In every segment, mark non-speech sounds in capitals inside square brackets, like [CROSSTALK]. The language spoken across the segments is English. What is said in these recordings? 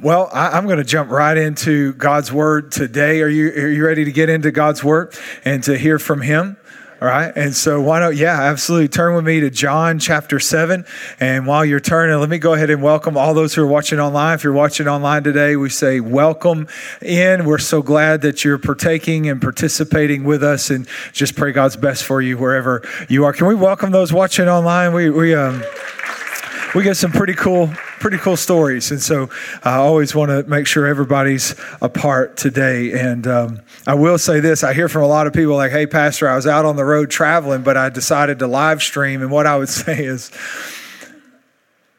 Well, I, am going to jump right into God's word today. Are you are you ready to get into God's word and to hear from Him? All right. And so why don't, yeah, absolutely. Turn with me to John chapter 7. And while you're turning, let me go ahead and welcome all those who are watching online. If you're watching online today, we say welcome in. We're so glad that you're partaking and participating with us and just pray God's best for you wherever you are. Can we welcome those watching online? We, we, um, we get some pretty cool pretty cool stories. And so i always want to make sure everybody's a part today. And um, i will say this i hear from a lot of people like hey pastor i was out on the road traveling but i decided to live stream. And what i would [LAUGHS] say is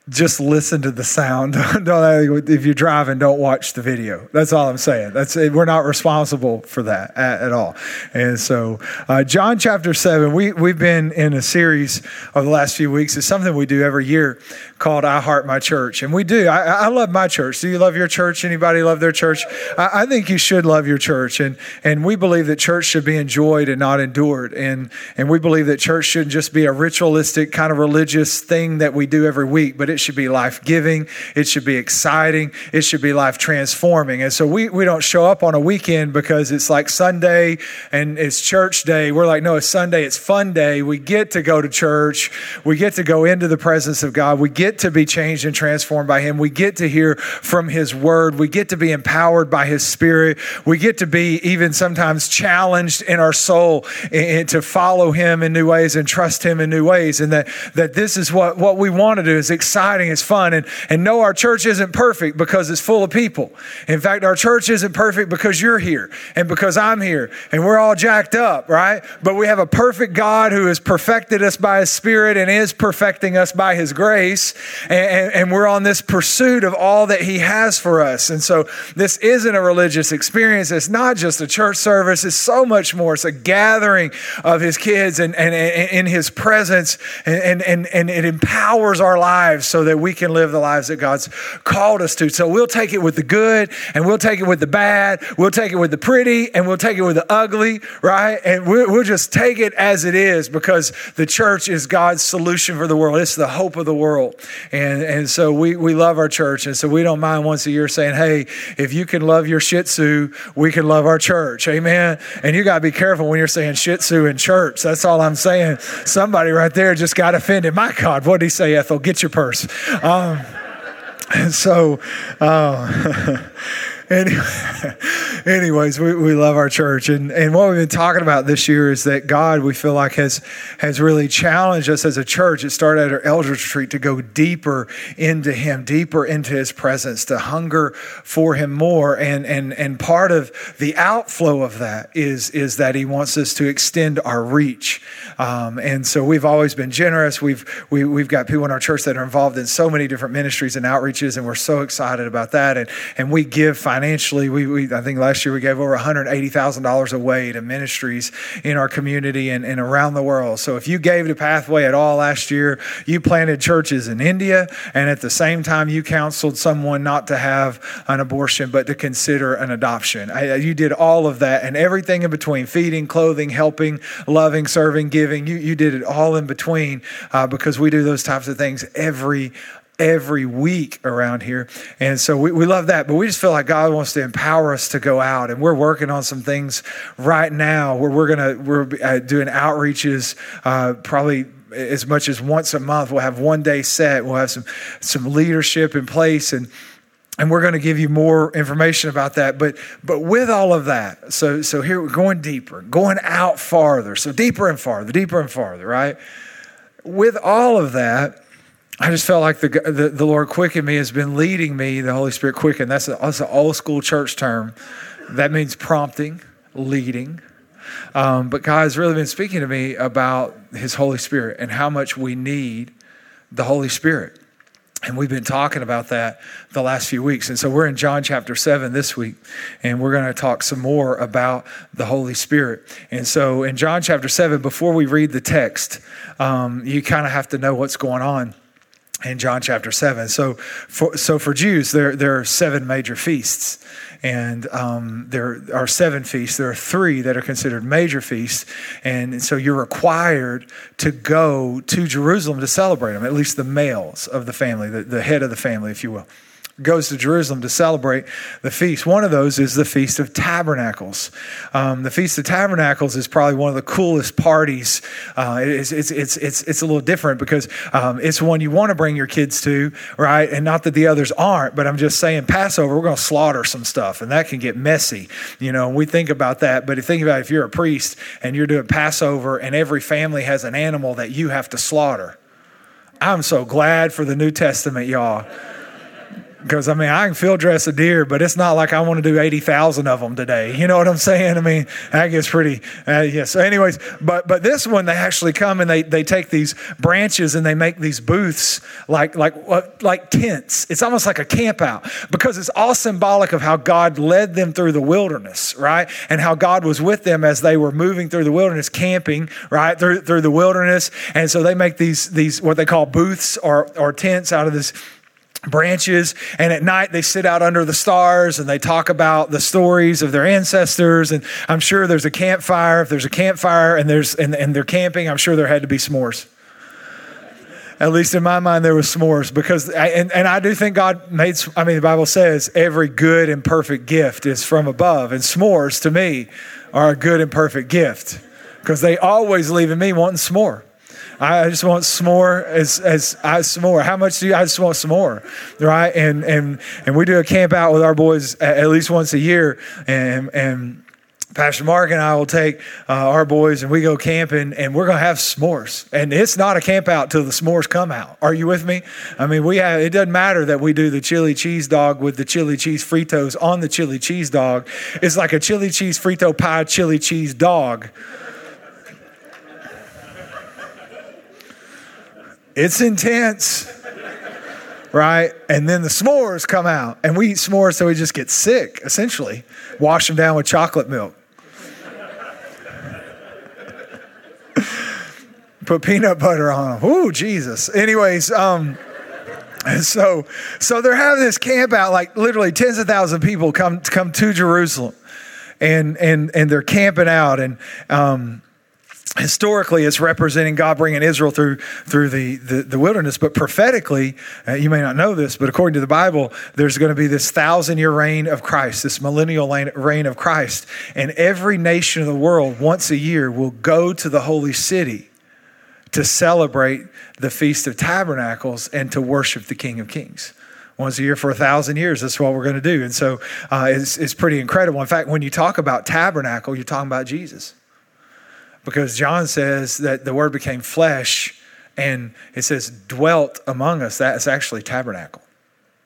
just listen to the sound. [LAUGHS] if you're driving, don't watch the video. That's all I'm saying. That's we're not responsible for that at, at all. And so, uh, John chapter seven, we we've been in a series of the last few weeks. It's something we do every year called "I Heart My Church," and we do. I, I love my church. Do you love your church? Anybody love their church? I, I think you should love your church, and and we believe that church should be enjoyed and not endured, and and we believe that church shouldn't just be a ritualistic kind of religious thing that we do every week, but it should be life giving. It should be exciting. It should be life transforming. And so we, we don't show up on a weekend because it's like Sunday and it's church day. We're like, no, it's Sunday. It's fun day. We get to go to church. We get to go into the presence of God. We get to be changed and transformed by Him. We get to hear from His word. We get to be empowered by His Spirit. We get to be even sometimes challenged in our soul and to follow Him in new ways and trust Him in new ways. And that, that this is what, what we want to do is exciting it's fun. And, and no, our church isn't perfect because it's full of people. In fact, our church isn't perfect because you're here and because I'm here and we're all jacked up, right? But we have a perfect God who has perfected us by his spirit and is perfecting us by his grace. And, and, and we're on this pursuit of all that he has for us. And so this isn't a religious experience. It's not just a church service. It's so much more. It's a gathering of his kids and, and, and in his presence and, and, and it empowers our lives so that that we can live the lives that God's called us to. So we'll take it with the good and we'll take it with the bad. We'll take it with the pretty and we'll take it with the ugly, right? And we'll, we'll just take it as it is because the church is God's solution for the world. It's the hope of the world. And, and so we, we love our church. And so we don't mind once a year saying, hey, if you can love your Shih Tzu, we can love our church. Amen. And you got to be careful when you're saying Shih Tzu in church. That's all I'm saying. Somebody right there just got offended. My God, what did he say, Ethel? Get your purse. Um, and [LAUGHS] so, uh, [LAUGHS] anyway, [LAUGHS] anyways, we, we love our church. And, and what we've been talking about this year is that God, we feel like, has, has really challenged us as a church. It started at our elders retreat to go deeper into Him, deeper into His presence, to hunger for Him more. And, and, and part of the outflow of that is, is that He wants us to extend our reach. Um, and so we've always been generous. We've, we, we've got people in our church that are involved in so many different ministries and outreaches, and we're so excited about that. And, and we give financially. We, we I think last year we gave over $180,000 away to ministries in our community and, and around the world. So if you gave to Pathway at all last year, you planted churches in India, and at the same time, you counseled someone not to have an abortion, but to consider an adoption. I, you did all of that and everything in between feeding, clothing, helping, loving, serving, giving. You, you did it all in between uh, because we do those types of things every every week around here. And so we, we love that. But we just feel like God wants to empower us to go out. And we're working on some things right now where we're going to, we're uh, doing outreaches uh, probably as much as once a month. We'll have one day set. We'll have some, some leadership in place and, and we're going to give you more information about that but but with all of that so so here we're going deeper going out farther so deeper and farther deeper and farther right with all of that I just felt like the, the, the Lord quickened me, has been leading me, the Holy Spirit quickened. That's, a, that's an old school church term. That means prompting, leading. Um, but God has really been speaking to me about His Holy Spirit and how much we need the Holy Spirit. And we've been talking about that the last few weeks. And so we're in John chapter 7 this week, and we're going to talk some more about the Holy Spirit. And so in John chapter 7, before we read the text, um, you kind of have to know what's going on in John chapter 7. So for, so for Jews, there, there are seven major feasts. And um, there are seven feasts. There are three that are considered major feasts. And so you're required to go to Jerusalem to celebrate them, at least the males of the family, the, the head of the family, if you will. Goes to Jerusalem to celebrate the feast. One of those is the Feast of Tabernacles. Um, the Feast of Tabernacles is probably one of the coolest parties. Uh, it's, it's, it's, it's, it's a little different because um, it's one you want to bring your kids to, right? And not that the others aren't, but I'm just saying Passover, we're going to slaughter some stuff and that can get messy. You know, we think about that, but think about if you're a priest and you're doing Passover and every family has an animal that you have to slaughter. I'm so glad for the New Testament, y'all. Because I mean, I can field dress a deer, but it's not like I want to do eighty thousand of them today. You know what I'm [LAUGHS] saying? I mean, that gets pretty. Uh, yeah. So, anyways, but but this one they actually come and they they take these branches and they make these booths like like like tents. It's almost like a camp out because it's all symbolic of how God led them through the wilderness, right? And how God was with them as they were moving through the wilderness, camping, right through through the wilderness. And so they make these these what they call booths or or tents out of this branches and at night they sit out under the stars and they talk about the stories of their ancestors. And i'm sure there's a campfire. If there's a campfire and there's and, and they're camping i'm sure there had to be s'mores. At least in my mind there was s'mores because I, and, and i do think god made i mean the bible says every good and perfect gift is from above. And s'mores to me are a good and perfect gift because they always leaving me wanting s'more I just want some more as as I some more. How much do you? I just want some more, right? And and and we do a camp out with our boys at, least once a year, and and. Pastor Mark and I will take uh, our boys and we go camping and we're going to have s'mores. And it's not a camp out till the s'mores come out. Are you with me? I mean, we have, it doesn't matter that we do the chili cheese dog with the chili cheese Fritos on the chili cheese dog. It's like a chili cheese Frito pie chili cheese dog It's intense. Right? And then the s'mores come out, and we eat s'mores so we just get sick, essentially. Wash them down with chocolate milk. Put peanut butter on them. Ooh, Jesus. Anyways, um, and so so they're having this camp out, like literally tens of thousands of people come come to Jerusalem, and and and they're camping out, and um, historically it's representing god bringing israel through through the, the, the wilderness but prophetically uh, you may not know this but according to the bible there's going to be this thousand year reign of christ this millennial reign of christ and every nation of the world once a year will go to the holy city to celebrate the feast of tabernacles and to worship the king of kings once a year for a thousand years. That's what we're going to do. And so uh, it's, it's pretty incredible. In fact, when you talk about tabernacle, you're talking about Jesus because John says that the word became flesh and it says dwelt among us. That's actually tabernacle.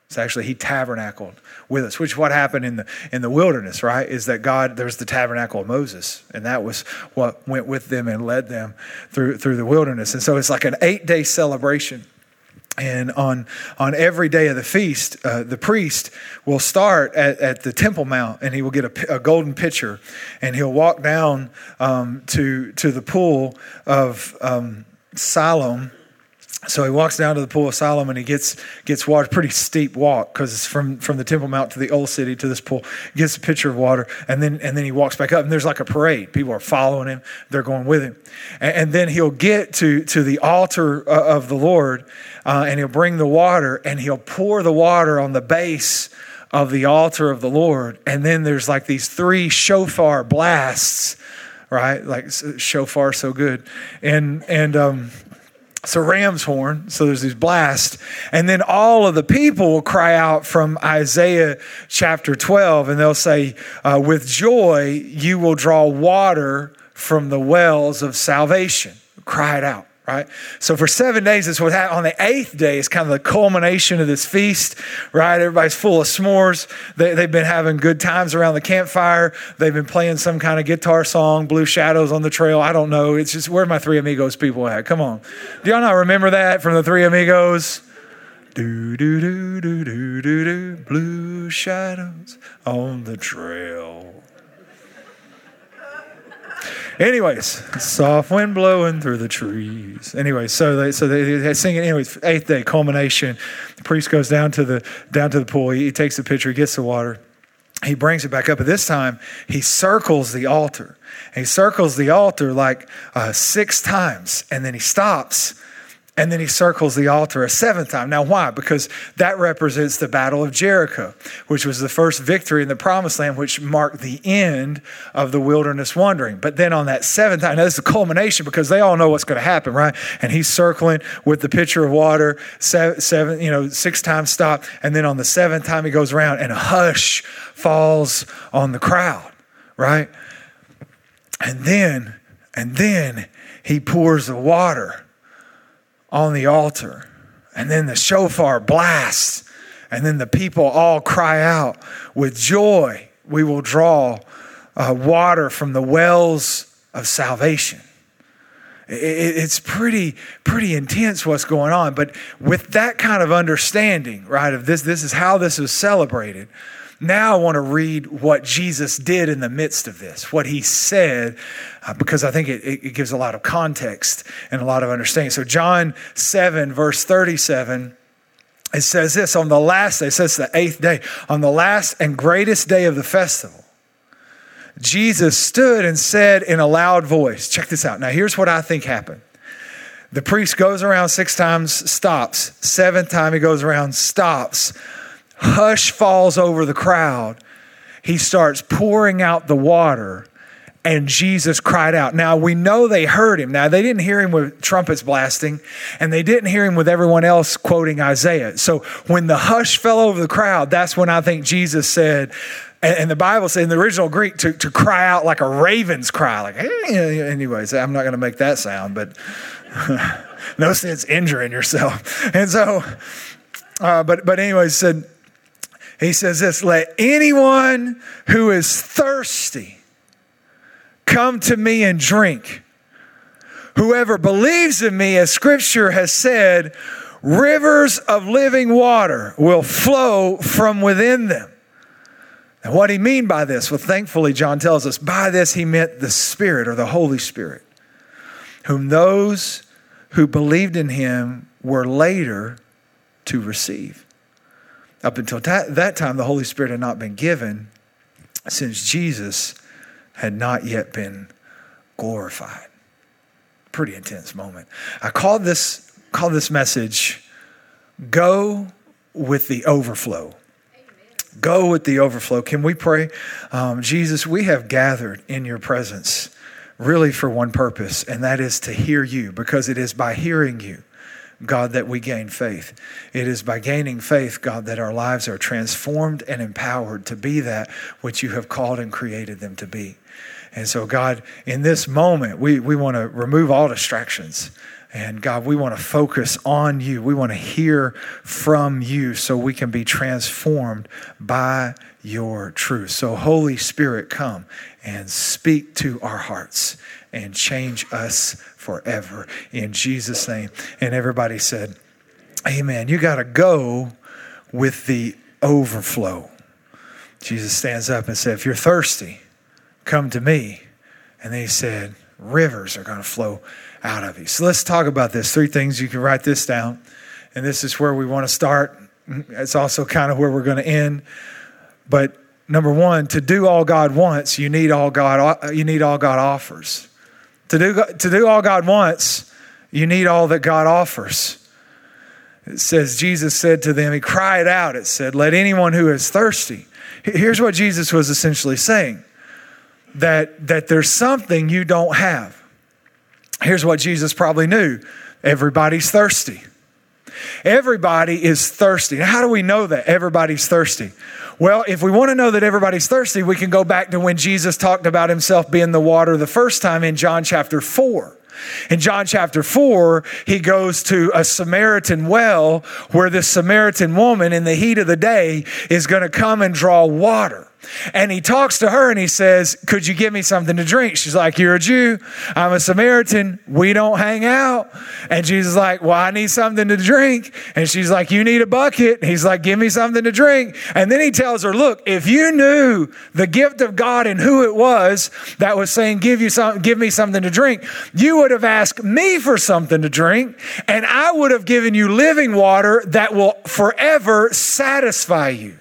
It's actually he tabernacled with us, which what happened in the in the wilderness, right? Is that God there's the tabernacle of Moses, and that was what went with them and led them through through the wilderness. And so it's like an eight day celebration and on, on every day of the feast, uh, the priest will start at, at the Temple Mount and he will get a, a golden pitcher and he'll walk down um, to, to the pool of um, Siloam so he walks down to the pool of Siloam and he gets gets water. Pretty steep walk because it's from from the Temple Mount to the old city to this pool. He gets a pitcher of water and then and then he walks back up and there's like a parade. People are following him. They're going with him, and, and then he'll get to to the altar uh, of the Lord uh, and he'll bring the water and he'll pour the water on the base of the altar of the Lord. And then there's like these three shofar blasts, right? Like shofar, so good, and and um it's a ram's horn. So there's these blasts. And then all of the people will cry out from Isaiah chapter 12, and they'll say, uh, With joy, you will draw water from the wells of salvation. Cry it out right? So for seven days, it's what happened. On the eighth day, it's kind of the culmination of this feast, right? Everybody's full of s'mores. They, they've been having good times around the campfire. They've been playing some kind of guitar song, Blue Shadows on the Trail. I don't know. It's just, where my Three Amigos people at? Come on. Do y'all not remember that from the Three Amigos? Do, do, do, do, do, do, do, blue shadows on the trail. Anyways, soft wind blowing through the trees. Anyway, so they so they, they sing it. Anyways, eighth day culmination. The priest goes down to the down to the pool. He, he takes the pitcher, he gets the water. He brings it back up. But this time, he circles the altar. He circles the altar like uh, six times, and then he stops And then he circles the altar a seventh time. Now, why? Because that represents the Battle of Jericho, which was the first victory in the Promised Land, which marked the end of the wilderness wandering. But then on that seventh time, now this is the culmination because they all know what's going to happen, right? And he's circling with the pitcher of water, seven, seven, you know, six times stop. And then on the seventh time, he goes around and a hush falls on the crowd, right? And then, and then he pours the water on the altar. And then the shofar blasts. And then the people all cry out with joy. We will draw uh, water from the wells of salvation. it's pretty, pretty intense what's going on. But with that kind of understanding, right, of this, this is how this is celebrated. Now I want to read what Jesus did in the midst of this, what he said, uh, because I think it, it gives a lot of context and a lot of understanding. So, John 7, verse 37 it says this on the last day, it says the eighth day, on the last and greatest day of the festival, Jesus stood and said in a loud voice, check this out. Now, here's what I think happened. The priest goes around six times, stops. Seventh time he goes around, stops hush falls over the crowd, he starts pouring out the water and Jesus cried out. Now we know they heard him. Now they didn't hear him with trumpets blasting, and they didn't hear him with everyone else quoting Isaiah. So when the hush fell over the crowd, that's when I think Jesus said, and, the Bible says in the original Greek to, to cry out like a raven's cry. Like, hey. anyways, I'm not going to make that sound, but [LAUGHS] no sense injuring yourself. [LAUGHS] And so, uh, but but anyways, said he says this let anyone who is thirsty come to me and drink. Whoever believes in me, as scripture has said, rivers of living water will flow from within them. And what he mean by this? Well, thankfully, John tells us by this he meant the Spirit or the Holy Spirit, whom those who believed in him were later to receive. Up until that time, the Holy Spirit had not been given since Jesus had not yet been glorified. Pretty intense moment. I called this, called this message Go with the Overflow. Go with the overflow. Can we pray? Um, Jesus, we have gathered in your presence really for one purpose, and that is to hear you, because it is by hearing you God, that we gain faith. It is by gaining faith, God, that our lives are transformed and empowered to be that which you have called and created them to be. And so, God, in this moment, we, we want to remove all distractions. And God, we want to focus on you. We want to hear from you so we can be transformed by your truth. So, Holy Spirit, come and speak to our hearts and change us forever. In Jesus' name. And everybody said, Amen. You got to go with the overflow. Jesus stands up and said, If you're thirsty, come to me. And then he said, Rivers are going to flow out of you. So let's talk about this. Three things. You can write this down. And this is where we want to start. It's also kind of where we're going to end. But number one, to do all God wants, you need all God, you need all God offers. To do, to do all God wants, you need all that God offers. It says, Jesus said to them, He cried out, it said, Let anyone who is thirsty. Here's what Jesus was essentially saying that, that there's something you don't have. Here's what Jesus probably knew everybody's thirsty. Everybody is thirsty. Now, how do we know that everybody's thirsty? Well, if we want to know that everybody's thirsty, we can go back to when Jesus talked about himself being the water the first time in John chapter 4. In John chapter 4, he goes to a Samaritan well where this Samaritan woman in the heat of the day is going to come and draw water. And he talks to her and he says, Could you give me something to drink? She's like, You're a Jew. I'm a Samaritan. We don't hang out. And Jesus is like, Well, I need something to drink. And she's like, You need a bucket. He's like, Give me something to drink. And then he tells her, Look, if you knew the gift of God and who it was that was saying, Give you some, give me something to drink, you would have asked me for something to drink, and I would have given you living water that will forever satisfy you.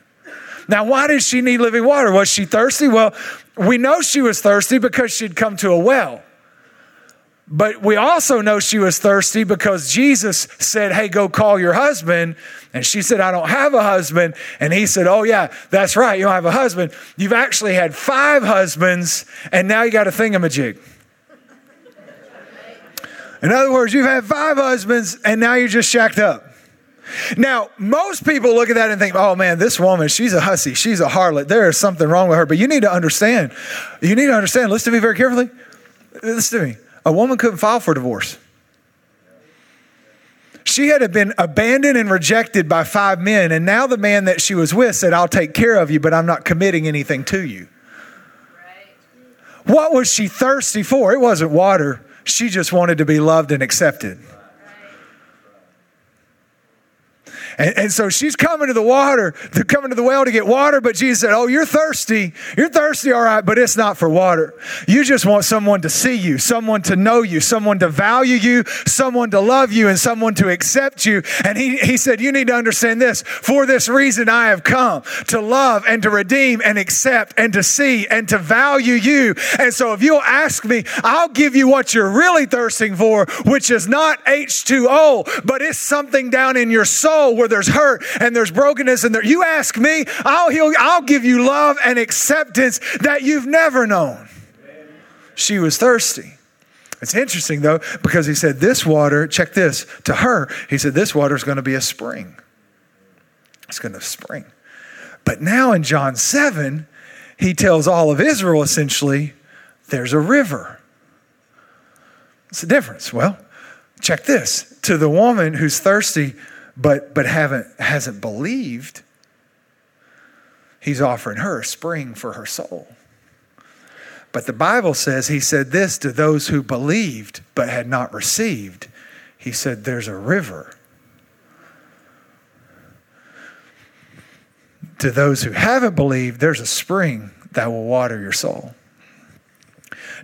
Now, why did she need living water? Was she thirsty? Well, we know she was thirsty because she'd come to a well. But we also know she was thirsty because Jesus said, Hey, go call your husband. And she said, I don't have a husband. And he said, Oh, yeah, that's right. You don't have a husband. You've actually had five husbands, and now you got a thingamajig. In other words, you've had five husbands, and now you're just shacked up. Now, most people look at that and think, oh man, this woman, she's a hussy, she's a harlot. There is something wrong with her. But you need to understand, you need to understand, listen to me very carefully. Listen to me. A woman couldn't file for divorce. She had been abandoned and rejected by five men, and now the man that she was with said, I'll take care of you, but I'm not committing anything to you. Right. What was she thirsty for? It wasn't water. She just wanted to be loved and accepted. And, and so she's coming to the water, they're coming to the well to get water, but Jesus said, Oh, you're thirsty. You're thirsty, all right, but it's not for water. You just want someone to see you, someone to know you, someone to value you, someone to love you, and someone to accept you. And he, he said, You need to understand this. For this reason, I have come to love and to redeem and accept and to see and to value you. And so if you'll ask me, I'll give you what you're really thirsting for, which is not H2O, but it's something down in your soul where there's hurt and there's brokenness and there, you ask me, I'll heal, I'll give you love and acceptance that you've never known. She was thirsty. It's interesting though, because he said, This water, check this, to her, he said, This water is going to be a spring. It's going to spring. But now in John 7, he tells all of Israel essentially, There's a river. What's the difference? Well, check this. To the woman who's thirsty, but but haven't hasn't believed, he's offering her a spring for her soul. But the Bible says he said this to those who believed but had not received. He said, There's a river. To those who haven't believed, there's a spring that will water your soul.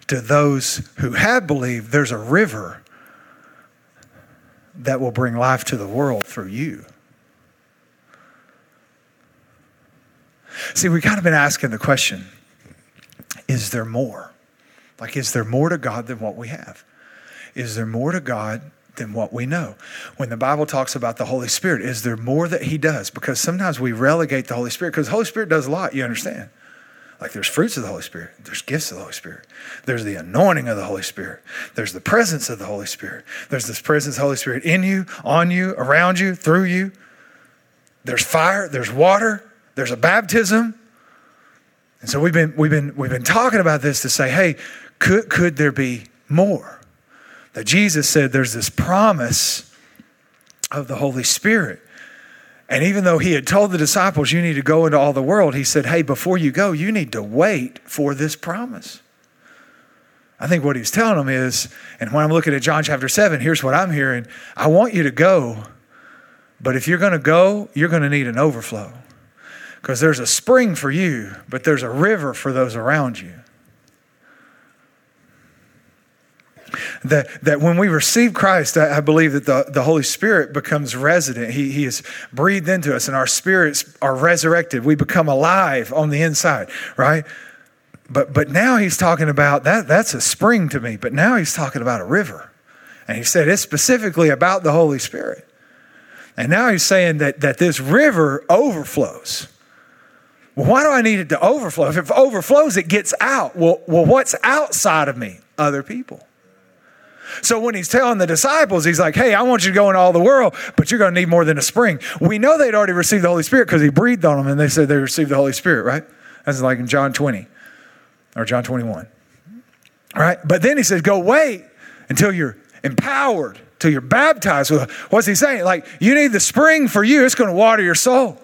To those who have believed, there's a river that will bring life to the world through you. See, we've kind of been asking the question is there more? Like, is there more to God than what we have? Is there more to God than what we know? When the Bible talks about the Holy Spirit, is there more that He does? Because sometimes we relegate the Holy Spirit because the Holy Spirit does a lot, you understand? Like there's fruits of the Holy Spirit, there's gifts of the Holy Spirit, there's the anointing of the Holy Spirit, there's the presence of the Holy Spirit, there's this presence of the Holy Spirit in you, on you, around you, through you. There's fire, there's water, there's a baptism. And so we've been we've been we've been talking about this to say, hey, could could there be more? That Jesus said there's this promise of the Holy Spirit. And even though he had told the disciples, you need to go into all the world, he said, hey, before you go, you need to wait for this promise. I think what he's telling them is, and when I'm looking at John chapter 7, here's what I'm hearing I want you to go, but if you're going to go, you're going to need an overflow. Because there's a spring for you, but there's a river for those around you. That, that when we receive Christ, I, I, believe that the, the Holy Spirit becomes resident. He, he is breathed into us, and our spirits are resurrected. We become alive on the inside, right? But, but now he's talking about that, that's a spring to me, but now he's talking about a river. And he said it's specifically about the Holy Spirit. And now he's saying that, that this river overflows. Well, why do I need it to overflow? If it overflows, it gets out. Well, well, what's outside of me? Other people. So when he's telling the disciples, he's like, hey, I want you to go into all the world, but you're going to need more than a spring. We know they'd already received the Holy Spirit because he breathed on them and they said they received the Holy Spirit, right? That's like in John 20 or John 21. Right? But then he says, go wait until you're empowered, till you're baptized. What's he saying? Like, you need the spring for you, it's going to water your soul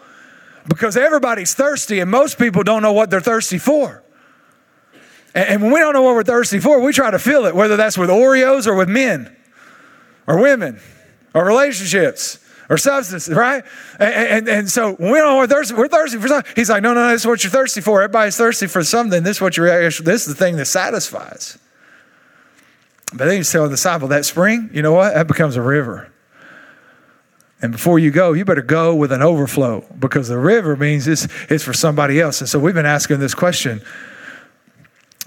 because everybody's thirsty and most people don't know what they're thirsty for. And when we don't know what we're thirsty for, we try to fill it, whether that's with Oreos or with men or women or relationships or substances, right? And, and, and so when we don't know what we're thirsty, we're thirsty for something. He's like, no, no, no, this is what you're thirsty for. Everybody's thirsty for something. This is what you're this is the thing that satisfies. But then he's telling the disciple that spring, you know what? That becomes a river. And before you go, you better go with an overflow because the river means it's, it's for somebody else. And so we've been asking this question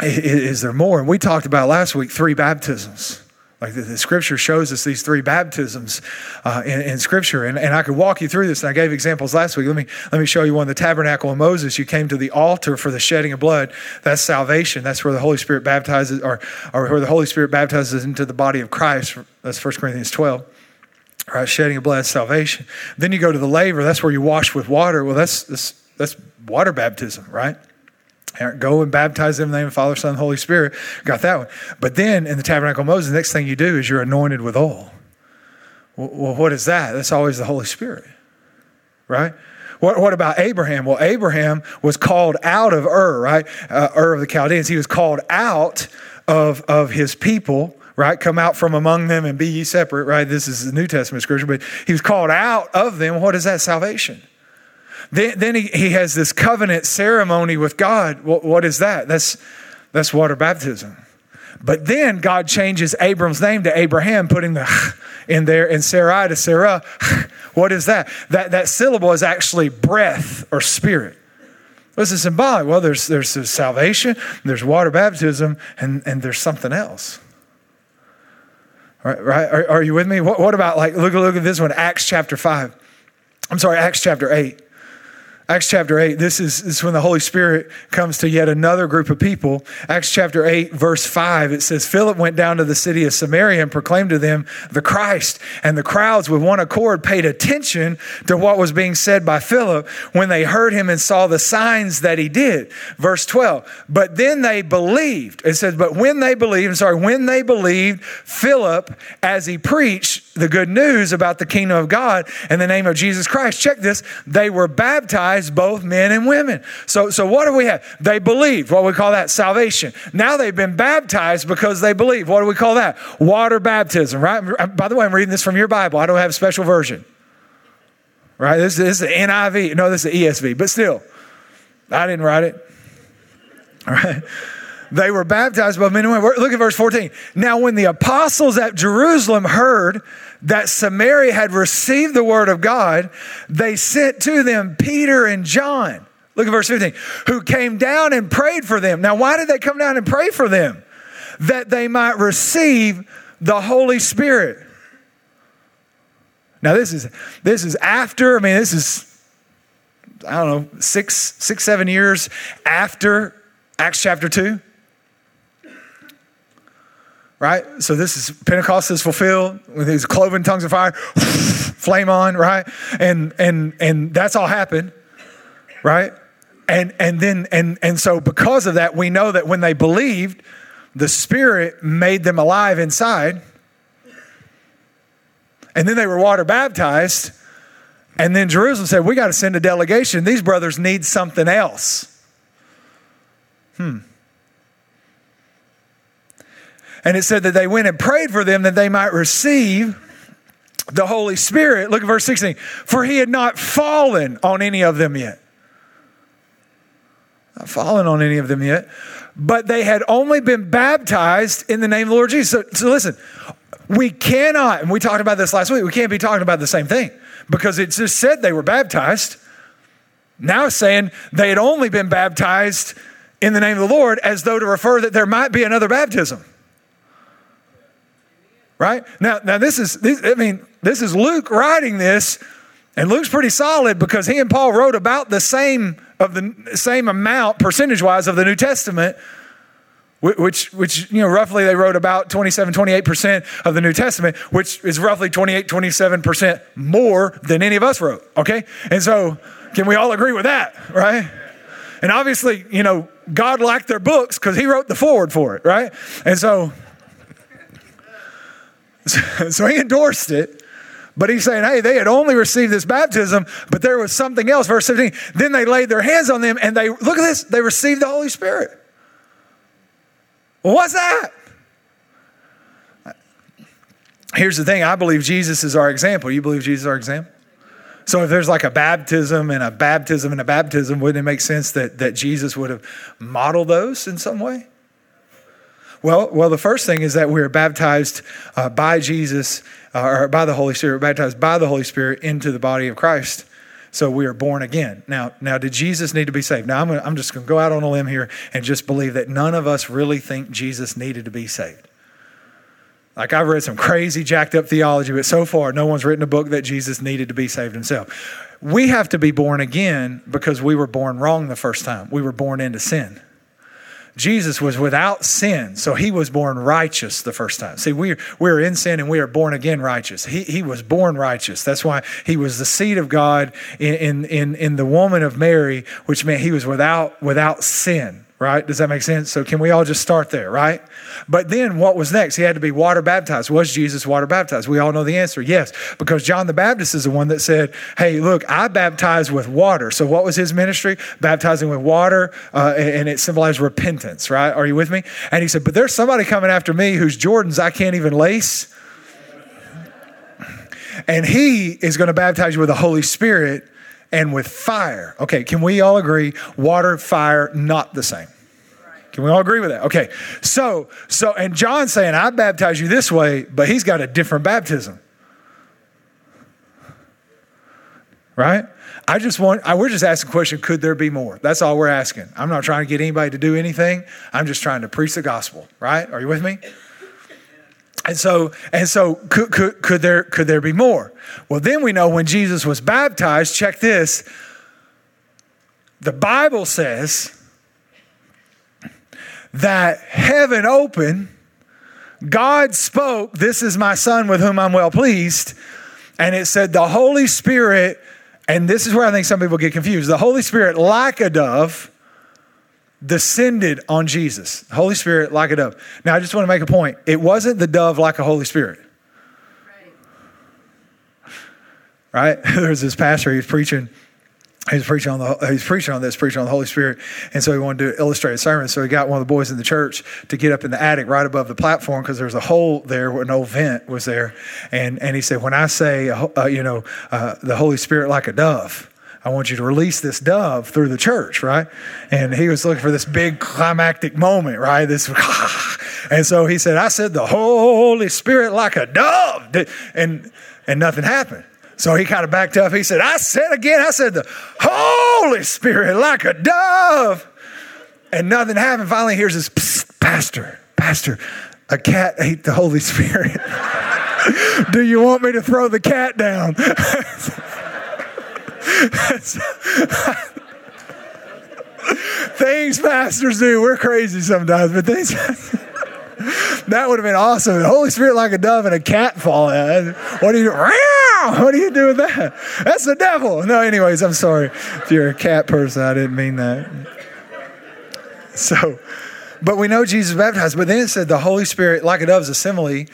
is there more? And we talked about last week three baptisms Like the, the, scripture shows us these three baptisms uh, in, in, scripture. And, and I could walk you through this. And I gave examples last week. Let me, let me show you one. The tabernacle of Moses, you came to the altar for the shedding of blood. That's salvation. That's where the Holy Spirit baptizes, or, or where the Holy Spirit baptizes into the body of Christ. That's 1 Corinthians 12. Right, shedding of blood, salvation. Then you go to the laver. That's where you wash with water. Well, that's, that's, that's water baptism, right? Go and baptize them in the name of the Father, Son, and Holy Spirit. Got that one. But then in the tabernacle of Moses, the next thing you do is you're anointed with oil. Well, what is that? That's always the Holy Spirit, right? What, what about Abraham? Well, Abraham was called out of Ur, right? Uh, Ur of the Chaldeans. He was called out of, of his people, right? Come out from among them and be ye separate, right? This is the New Testament scripture, but he was called out of them. What is that? Salvation. Then, then he, he has this covenant ceremony with God. What, what is that? That's, that's water baptism. But then God changes Abram's name to Abraham, putting the [LAUGHS] in there, and Sarai to Sarah. [LAUGHS] What is that? That, that syllable is actually breath or spirit. What's it symbolic? Well, there's, there's salvation, there's water baptism, and, and there's something else. Right? right? Are, are you with me? What, what about, like, look, look at this one, Acts chapter 5. I'm sorry, Acts chapter 8. Acts chapter 8, this is, this is when the Holy Spirit comes to yet another group of people. Acts chapter 8, verse 5, it says, Philip went down to the city of Samaria and proclaimed to them the Christ. And the crowds with one accord paid attention to what was being said by Philip when they heard him and saw the signs that he did. Verse 12, but then they believed. It says, but when they believed, I'm sorry, when they believed Philip as he preached, the good news about the kingdom of God in the name of Jesus Christ. Check this. They were baptized, both men and women. So, so what do we have? They believed. What we call that? Salvation. Now they've been baptized because they believe. What do we call that? Water baptism, right? By the way, I'm reading this from your Bible. I don't have a special version. Right? This, this is the NIV. No, this is the ESV, but still, I didn't write it. All right. They were baptized by men and women. Look at verse 14. Now, when the apostles at Jerusalem heard that Samaria had received the word of God, they sent to them Peter and John. Look at verse 15, who came down and prayed for them. Now, why did they come down and pray for them? That they might receive the Holy Spirit. Now, this is this is after, I mean, this is I don't know, six, six, seven years after Acts chapter 2 right? So this is Pentecost is fulfilled with these cloven tongues of fire, [LAUGHS] flame on, right? And and and that's all happened, right? And and then and and so because of that, we know that when they believed, the Spirit made them alive inside. And then they were water baptized. And then Jerusalem said, We got to send a delegation. These brothers need something else. Hmm. And it said that they went and prayed for them that they might receive the Holy Spirit. Look at verse 16. For he had not fallen on any of them yet. Not fallen on any of them yet. But they had only been baptized in the name of the Lord Jesus. So, so listen, we cannot, and we talked about this last week, we can't be talking about the same thing because it just said they were baptized. Now saying they had only been baptized in the name of the Lord as though to refer that there might be another baptism right? Now, now this is, this, I mean, this is Luke writing this, and Luke's pretty solid because he and Paul wrote about the same of the same amount percentage wise of the New Testament, which, which, you know, roughly they wrote about 27, 28% of the New Testament, which is roughly 28, 27% more than any of us wrote, okay? And so, can we all agree with that, right? And obviously, you know, God liked their books because he wrote the forward for it, right? And so, [LAUGHS] so he endorsed it. But he's saying, hey, they had only received this baptism, but there was something else. Verse 17. Then they laid their hands on them and they, look at this, they received the Holy Spirit. What's that? Here's the thing I believe Jesus is our example. You believe Jesus is our example? So if there's like a baptism and a baptism and a baptism, wouldn't it make sense that, that Jesus would have modeled those in some way? Well, well, the first thing is that we are baptized uh, by Jesus uh, or by the Holy Spirit, baptized by the Holy Spirit into the body of Christ. So we are born again. Now, now, did Jesus need to be saved? Now, I'm, gonna, I'm just going to go out on a limb here and just believe that none of us really think Jesus needed to be saved. Like I've read some crazy, jacked up theology, but so far, no one's written a book that Jesus needed to be saved himself. We have to be born again because we were born wrong the first time. We were born into sin. Jesus was without sin, so he was born righteous the first time. See, we're, we're in sin and we are born again righteous. He, he was born righteous. That's why he was the seed of God in, in, in the woman of Mary, which meant he was without, without sin right? Does that make sense? So, can we all just start there, right? But then what was next? He had to be water baptized. Was Jesus water baptized? We all know the answer yes, because John the Baptist is the one that said, Hey, look, I baptize with water. So, what was his ministry? Baptizing with water, uh, and it symbolized repentance, right? Are you with me? And he said, But there's somebody coming after me whose Jordans I can't even lace. And he is going to baptize you with the Holy Spirit and with fire. Okay, can we all agree water, fire, not the same? Can we all agree with that? Okay. So, so, and John's saying, I baptize you this way, but he's got a different baptism. Right? I just want, I, we're just asking the question, could there be more? That's all we're asking. I'm not trying to get anybody to do anything. I'm just trying to preach the gospel, right? Are you with me? And so, and so could, could, could, there, could there be more? Well, then we know when Jesus was baptized, check this. The Bible says that heaven opened, God spoke, This is my son with whom I'm well pleased. And it said the Holy Spirit, and this is where I think some people get confused the Holy Spirit, like a dove, descended on Jesus. Holy Spirit like a dove. Now, I just want to make a point. It wasn't the dove like a Holy Spirit. Right? right? [LAUGHS] There's this pastor, he's preaching. He's preaching on the he's preaching on this, preaching on the Holy Spirit, and so he wanted to illustrate a sermon. So he got one of the boys in the church to get up in the attic right above the platform because there's a hole there where an old vent was there, and and he said, when I say, uh, you know, uh, the Holy Spirit like a dove, I want you to release this dove through the church, right? And he was looking for this big climactic moment, right? This, [LAUGHS] and so he said, I said the Holy Spirit like a dove, and and nothing happened. So he kind of backed up. He said, I said again, I said the Holy Spirit like a dove, and nothing happened. Finally, here's this pastor, pastor, a cat ate the Holy Spirit. [LAUGHS] Do you want me to throw the cat down? [LAUGHS] [LAUGHS] things pastors do. We're crazy sometimes, but things. [LAUGHS] that would have been awesome. The Holy Spirit like a dove and a cat fall out. What do you do? What do you do with that? That's the devil. No, anyways, I'm sorry. If you're a cat person, I didn't mean that. So, but we know Jesus baptized. But then it said the Holy Spirit like a dove is a simile.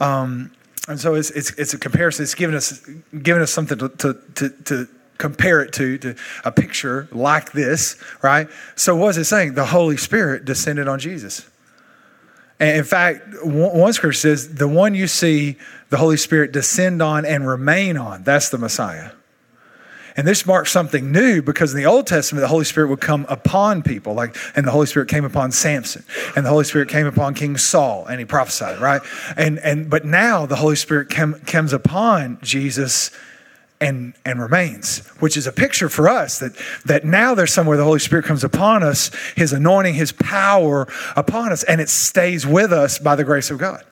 Um, and so it's, it's, it's a comparison. It's given us, giving us something to, to, to, to compare it to, to a picture like this, right? So, what is it saying? The Holy Spirit descended on Jesus. And in fact, one scripture says, the one you see the Holy Spirit descend on and remain on, that's the Messiah. And this marks something new because in the Old Testament, the Holy Spirit would come upon people, like, and the Holy Spirit came upon Samson, and the Holy Spirit came upon King Saul, and he prophesied, right? And and but now the Holy Spirit came, comes upon Jesus and and remains which is a picture for us that that now there's somewhere the holy spirit comes upon us his anointing his power upon us and it stays with us by the grace of god.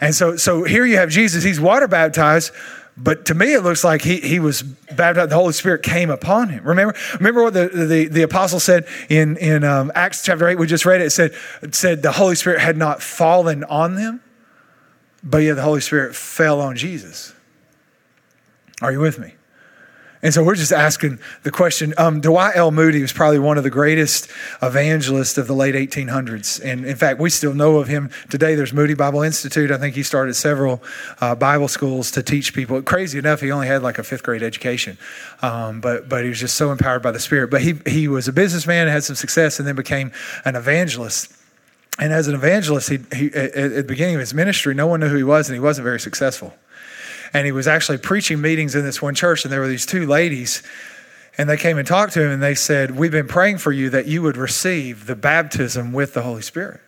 And so so here you have jesus he's water baptized but to me it looks like he, he was baptized the holy spirit came upon him. Remember remember what the, the, the apostle said in, in um, acts chapter 8 we just read it it said, it said the holy spirit had not fallen on them but yet the holy spirit fell on jesus are you with me? And so we're just asking the question. Um, Dwight L. Moody was probably one of the greatest evangelists of the late 1800s. And in fact, we still know of him today. There's Moody Bible Institute. I think he started several uh, Bible schools to teach people. Crazy enough, he only had like a fifth grade education, um, but, but he was just so empowered by the Spirit. But he, he was a businessman, had some success, and then became an evangelist. And as an evangelist, he, he, at, at the beginning of his ministry, no one knew who he was, and he wasn't very successful and he was actually preaching meetings in this one church, and there were these two ladies. And they came and talked to him and they said, We've been praying for you that you would receive the baptism with the Holy Spirit.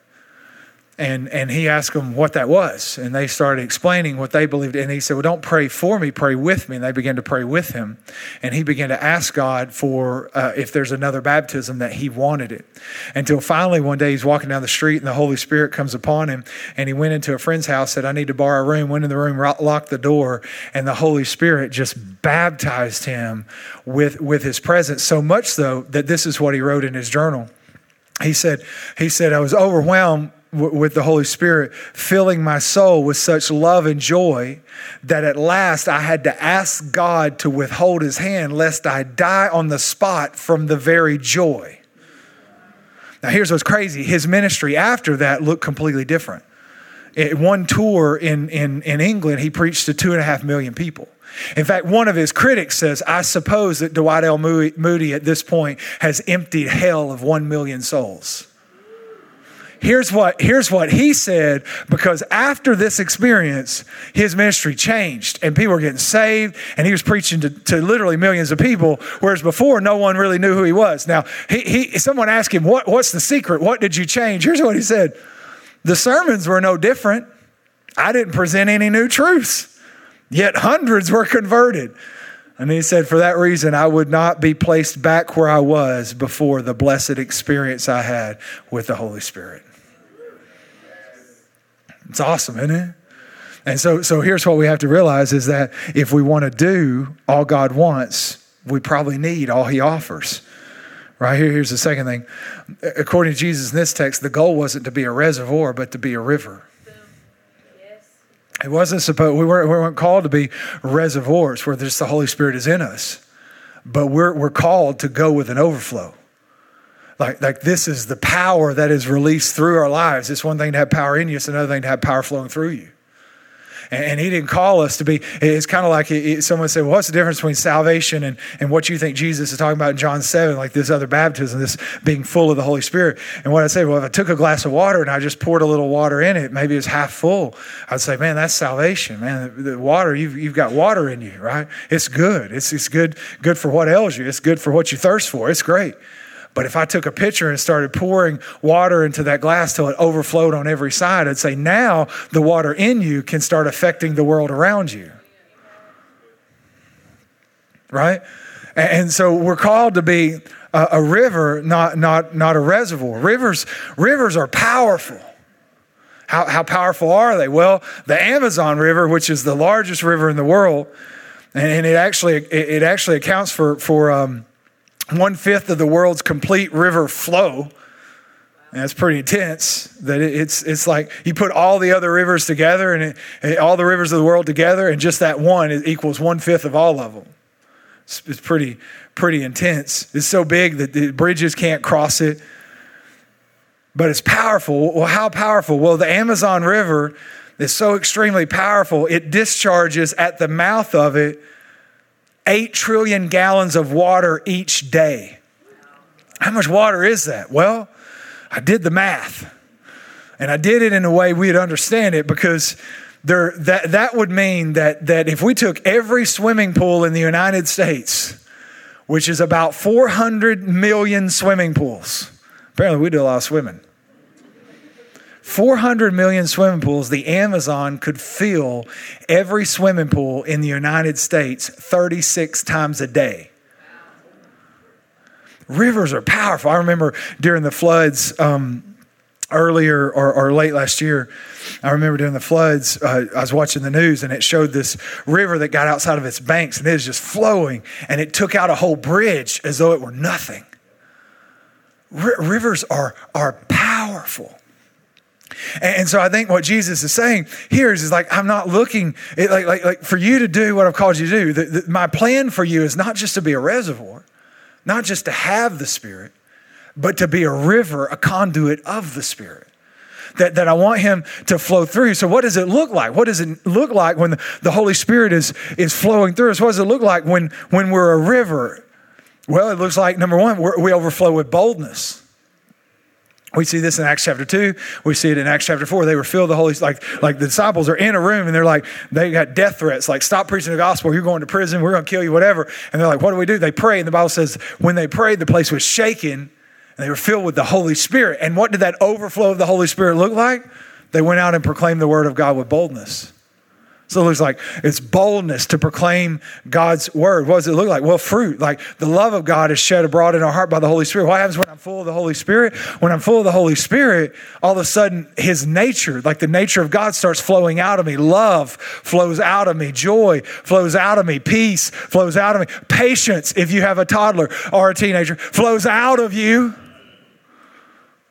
And and he asked them what that was. And they started explaining what they believed. And he said well don't pray for me pray with me. And they began to pray with him. And he began to ask god for uh, if there's another baptism that he wanted it. Until finally one day he's walking down the street and the holy spirit comes upon him. And he went into a friend's house said i need to borrow a room. Went in the room locked the door. And the holy spirit just baptized him with with his presence. So much so that this is what he wrote in his journal. He said he said i was overwhelmed with the Holy Spirit filling my soul with such love and joy that at last I had to ask God to withhold his hand lest I die on the spot from the very joy. Now, here's what's crazy his ministry after that looked completely different. At one tour in, in, in England, he preached to two and a half million people. In fact, one of his critics says, I suppose that Dwight L. Moody at this point has emptied hell of one million souls here's what here's what he said because after this experience his ministry changed and people were getting saved and he was preaching to, to literally millions of people whereas before no one really knew who he was. Now he, he someone asked him what, what's the secret? What did you change? Here's what he said. The sermons were no different. I didn't present any new truths yet hundreds were converted. And he said, For that reason, I would not be placed back where I was before the blessed experience I had with the Holy Spirit. It's awesome, isn't it? And so, so here's what we have to realize is that if we want to do all God wants, we probably need all He offers. Right here, here's the second thing. According to Jesus in this text, the goal wasn't to be a reservoir, but to be a river. It wasn't supposed, we weren't, we weren't called to be reservoirs where just the Holy Spirit is in us, but we're, we're called to go with an overflow. Like, like this is the power that is released through our lives. It's one thing to have power in you, it's another thing to have power flowing through you. And, and he didn't call us to be, it's kind of like someone said, well, what's the difference between salvation and, and what you think Jesus is talking about in John 7, like this other baptism, this being full of the Holy Spirit? And what I say, well, if I took a glass of water and I just poured a little water in it, maybe it's half full, I'd say, man, that's salvation, man. The, the water, you've, you've got water in you, right? It's good. It's, it's good, good for what ails you. It's good for what you thirst for. It's great. But if I took a pitcher and started pouring water into that glass till it overflowed on every side, I'd say now the water in you can start affecting the world around you. Right? And so we're called to be a, river, not, not, not a reservoir. Rivers, rivers are powerful. How, how powerful are they? Well, the Amazon River, which is the largest river in the world, and it actually it actually accounts for for um, one fifth of the world's complete river flow. And that's pretty intense. That it's it's like you put all the other rivers together and, it, all the rivers of the world together, and just that one equals one fifth of all of them. It's, it's pretty pretty intense. It's so big that the bridges can't cross it. But it's powerful. Well, how powerful? Well, the Amazon River is so extremely powerful. It discharges at the mouth of it 8 trillion gallons of water each day. How much water is that? Well, I did the math. And I did it in a way we'd understand it because there, that, that would mean that, that if we took every swimming pool in the United States, which is about 400 million swimming pools, apparently we do a lot of swimming. 400 million swimming pools, the Amazon could fill every swimming pool in the United States 36 times a day. Rivers are powerful. I remember during the floods um, earlier or, or, late last year, I remember during the floods, uh, I was watching the news and it showed this river that got outside of its banks and it was just flowing and it took out a whole bridge as though it were nothing. R- rivers are, are powerful. And, so I think what Jesus is saying here is, is like, I'm not looking, like, like, like for you to do what I've called you to do. The, the, my plan for you is not just to be a reservoir, not just to have the Spirit, but to be a river, a conduit of the Spirit. That, that I want him to flow through. So, what does it look like? What does it look like when the, the Holy Spirit is, is flowing through us? What does it look like when, when we're a river? Well, it looks like number one, we overflow with boldness. We see this in Acts chapter 2. We see it in Acts chapter 4. They were filled the Holy like like the disciples are in a room and they're like they got death threats like stop preaching the gospel, you're going to prison, we're going to kill you whatever. And they're like what do we do? They pray and the Bible says when they prayed the place was shaken and they were filled with the Holy Spirit. And what did that overflow of the Holy Spirit look like? They went out and proclaimed the word of God with boldness. So it looks like it's boldness to proclaim God's word. What does it look like? Well, fruit. Like the love of God is shed abroad in our heart by the Holy Spirit. What happens when I'm full of the Holy Spirit? When I'm full of the Holy Spirit, all of a sudden his nature, like the nature of God, starts flowing out of me. Love flows out of me. Joy flows out of me. Peace flows out of me. Patience, if you have a toddler or a teenager, flows out of you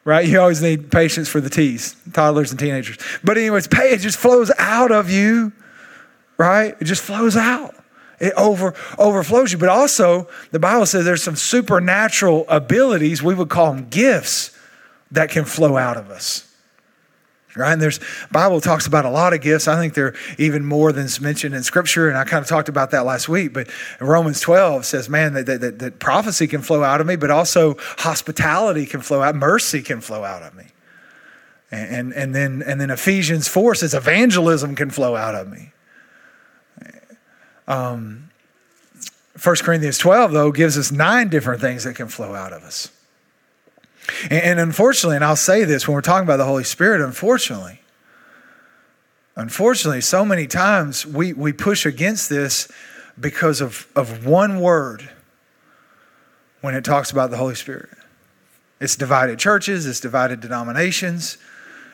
right? You always need patience for the T's, toddlers and teenagers. But, anyways, pay, it just flows out of you right? It just flows out. It over overflows you. But also, the Bible says there's some supernatural abilities, we would call them gifts, that can flow out of us. Right? And there's Bible talks about a lot of gifts. I think they're even more than mentioned in Scripture, and I kind of talked about that last week. But Romans 12 says, man, that, that, that prophecy can flow out of me, but also hospitality can flow out, mercy can flow out of me. And, and, and then and then Ephesians 4 says evangelism can flow out of me. Um, 1 Corinthians 12, though, gives us nine different things that can flow out of us. And, and unfortunately, and I'll say this when we're talking about the Holy Spirit, unfortunately, unfortunately, so many times we, we push against this because of, of one word when it talks about the Holy Spirit. It's divided churches, it's divided denominations,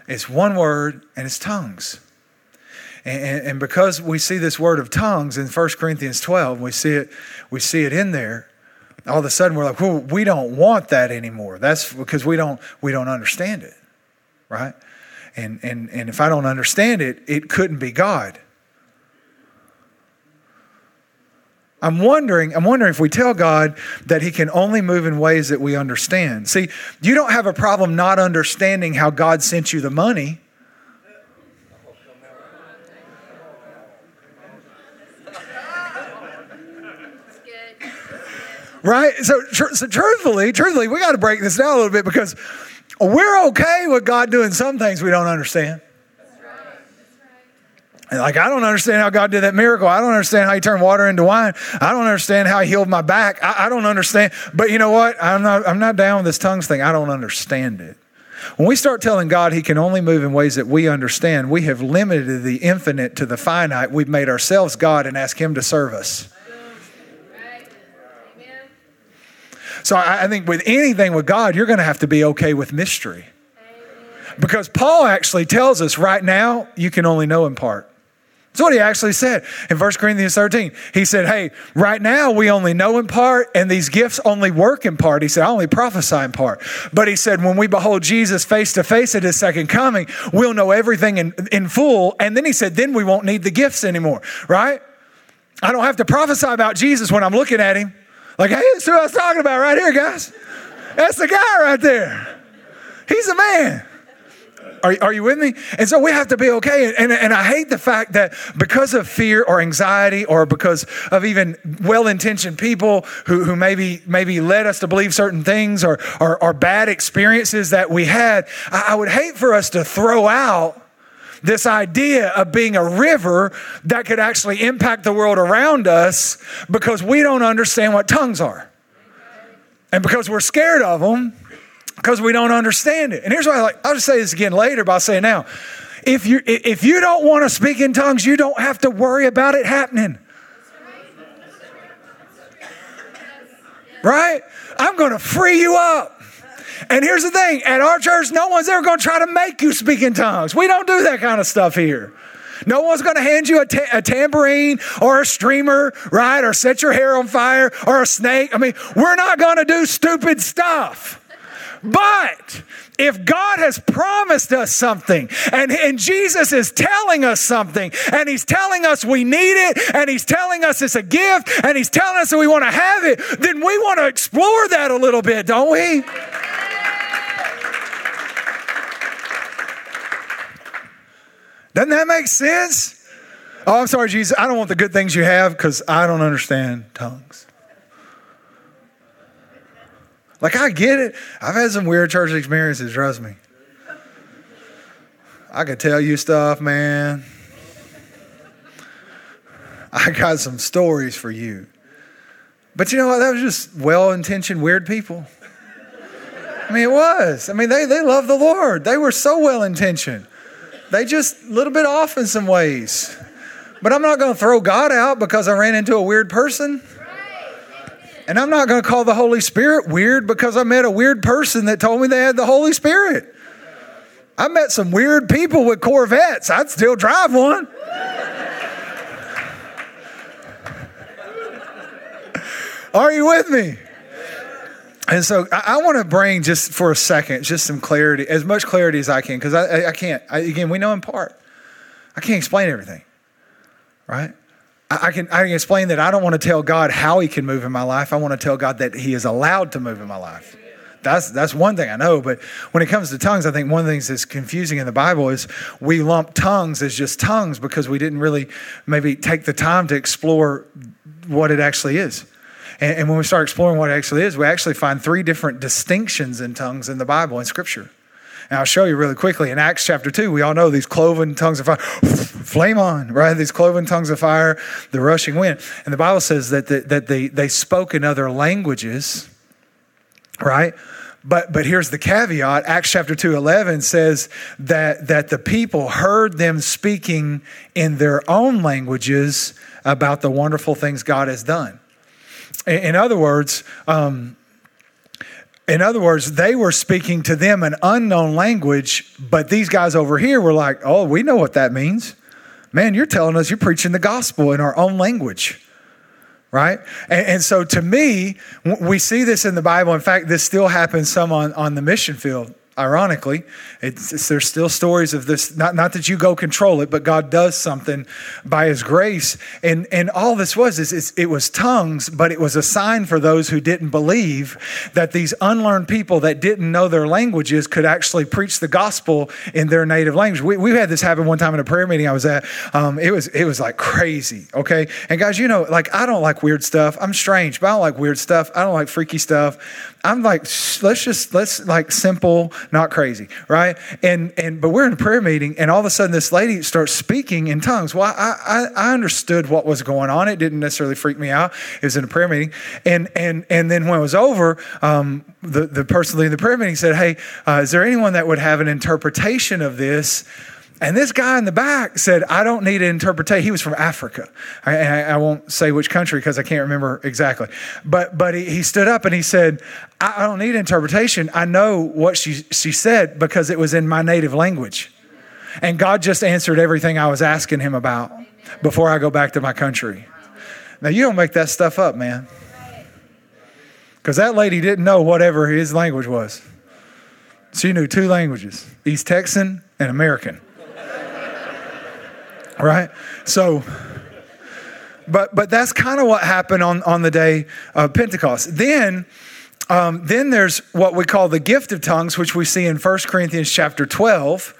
it's one word, and it's tongues. And, and, because we see this word of tongues in 1 Corinthians 12, we see it, we see it in there. All of a sudden, we're like, well, we don't want that anymore. That's because we don't we don't understand it, right? And and and if I don't understand it, it couldn't be God. I'm wondering, I'm wondering if we tell God that He can only move in ways that we understand. See, you don't have a problem not understanding how God sent you the money. Right? So, so truthfully, truthfully, we got to break this down a little bit because we're okay with God doing some things we don't understand. And like, I don't understand how God did that miracle. I don't understand how He turned water into wine. I don't understand how He healed my back. I, I don't understand. But you know what? I'm not, I'm not down with this tongues thing. I don't understand it. When we start telling God He can only move in ways that we understand, we have limited the infinite to the finite. We've made ourselves God and asked Him to serve us. So I, I think with anything with God, you're going to have to be okay with mystery. Because Paul actually tells us right now, you can only know in part. That's what he actually said in 1 Corinthians 13. He said, Hey, right now we only know in part, and these gifts only work in part. He said, I only prophesy in part. But he said, When we behold Jesus face to face at his second coming, we'll know everything in, in full. And then he said, Then we won't need the gifts anymore, right? I don't have to prophesy about Jesus when I'm looking at him. Like, hey, that's who I was talking about right here, guys. That's the guy right there. He's a man. Are, are you with me? And so we have to be okay. And, and I hate the fact that because of fear or anxiety or because of even well intentioned people who, who maybe, maybe led us to believe certain things or, or, or bad experiences that we had, I, I would hate for us to throw out this idea of being a river that could actually impact the world around us because we don't understand what tongues are. And because we're scared of them, because we don't understand it. And here's why I like, I'll just say this again later, but I'll say now. If you, if you don't want to speak in tongues, you don't have to worry about it happening. Right? I'm going to free you up. And here's the thing at our church, no one's ever going to try to make you speak in tongues. We don't do that kind of stuff here. No one's going to hand you a, ta- a, tambourine or a streamer, right? Or set your hair on fire or a snake. I mean, we're not going to do stupid stuff. But if God has promised us something and, and Jesus is telling us something and He's telling us we need it and He's telling us it's a gift and He's telling us that we want to have it, then we want to explore that a little bit, don't we? Doesn't that make sense? Oh, I'm sorry, Jesus. I don't want the good things you have because I don't understand tongues. Like, I get it. I've had some weird church experiences, trust me. I could tell you stuff, man. I got some stories for you. But you know what? That was just well intentioned, weird people. I mean, it was. I mean, they, they love the Lord. They were so well intentioned. They just a little bit off in some ways. But I'm not going to throw God out because I ran into a weird person. And I'm not going to call the Holy Spirit weird because I met a weird person that told me they had the Holy Spirit. I met some weird people with Corvettes. I'd still drive one. Are you with me? And so I, I want to bring just for a second, just some clarity, as much clarity as I can, because I, I, I, can't, I, again, we know in part. I can't explain everything, right? I, can, I can explain that I don't want to tell God how he can move in my life. I want to tell God that he is allowed to move in my life. That's, that's one thing I know. But when it comes to tongues, I think one of the things that's confusing in the Bible is we lump tongues as just tongues because we didn't really maybe take the time to explore what it actually is. And, and when we start exploring what it actually is, we actually find three different distinctions in tongues in the Bible, in Scripture. And I'll show you really quickly. In Acts chapter 2, we all know these cloven tongues of fire, [LAUGHS] flame on, right? These cloven tongues of fire, the rushing wind. And the Bible says that, the, that they, they spoke in other languages, right? But, but here's the caveat Acts chapter 2 11 says that, that the people heard them speaking in their own languages about the wonderful things God has done. In other words, um, in other words, they were speaking to them an unknown language, but these guys over here were like, oh, we know what that means. Man, you're telling us you're preaching the gospel in our own language right? And, and, so to me, we see this in the Bible. In fact, this still happens some on, on the mission field ironically. It's, it's, there's still stories of this, not, not that you go control it, but God does something by his grace. And, and all this was is it was tongues, but it was a sign for those who didn't believe that these unlearned people that didn't know their languages could actually preach the gospel in their native language. We, we had this happen one time in a prayer meeting I was at. Um, it was it was like crazy, okay? And guys, you know, like I don't like weird stuff. I'm strange, but I don't like weird stuff. I don't like freaky stuff. I'm like, let's just let's like simple, not crazy, right? And and but we're in a prayer meeting, and all of a sudden this lady starts speaking in tongues. Well, I I, I understood what was going on. It didn't necessarily freak me out. It was in a prayer meeting, and and and then when it was over, um, the the person leading the prayer meeting said, "Hey, uh, is there anyone that would have an interpretation of this?" And this guy in the back said, I don't need an interpretation. He was from Africa. I, I, I won't say which country because I can't remember exactly. But, but he, he stood up and he said, I, I don't need interpretation. I know what she, she said because it was in my native language. And God just answered everything I was asking him about before I go back to my country. Now, you don't make that stuff up, man. Because that lady didn't know whatever his language was. She knew two languages East Texan and American right? So, but but that's kind of what happened on on the day of Pentecost. Then. Um, then there's what we call the gift of tongues, which we see in 1 Corinthians chapter 12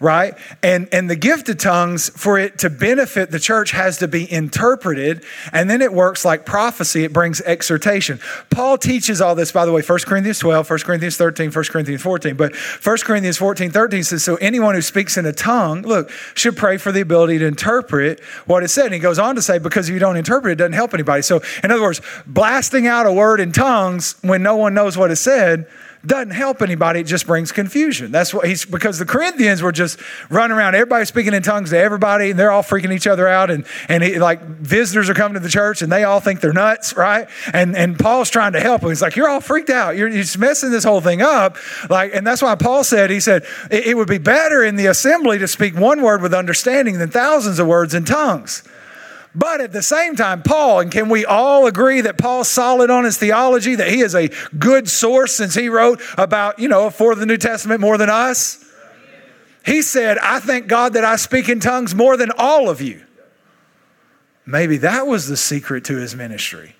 right? And and the gift of tongues for it to benefit the church has to be interpreted, and then it works like prophecy. It brings exhortation. Paul teaches all this, by the way, 1 Corinthians 12, 1 Corinthians 13, 1 Corinthians 14. But 1 Corinthians 14, 13 says, So anyone who speaks in a tongue, look, should pray for the ability to interpret what is said. And he goes on to say, because if you don't interpret, it doesn't help anybody. So, in other words, blasting out a word in tongues when no one knows what is said doesn't help anybody. It just brings confusion. That's what he's because the Corinthians were just running around, everybody speaking in tongues to everybody, and they're all freaking each other out. And and he, like visitors are coming to the church, and they all think they're nuts, right? And and Paul's trying to help them. He's like, you're all freaked out. You're, you're messing this whole thing up. Like, and that's why Paul said, he said it, it would be better in the assembly to speak one word with understanding than thousands of words in tongues. But at the same time, Paul, and can we all agree that Paul's solid on his theology, that he is a good source since he wrote about, you know, for the New Testament more than us? He said, I thank God that I speak in tongues more than all of you. Maybe that was the secret to his ministry.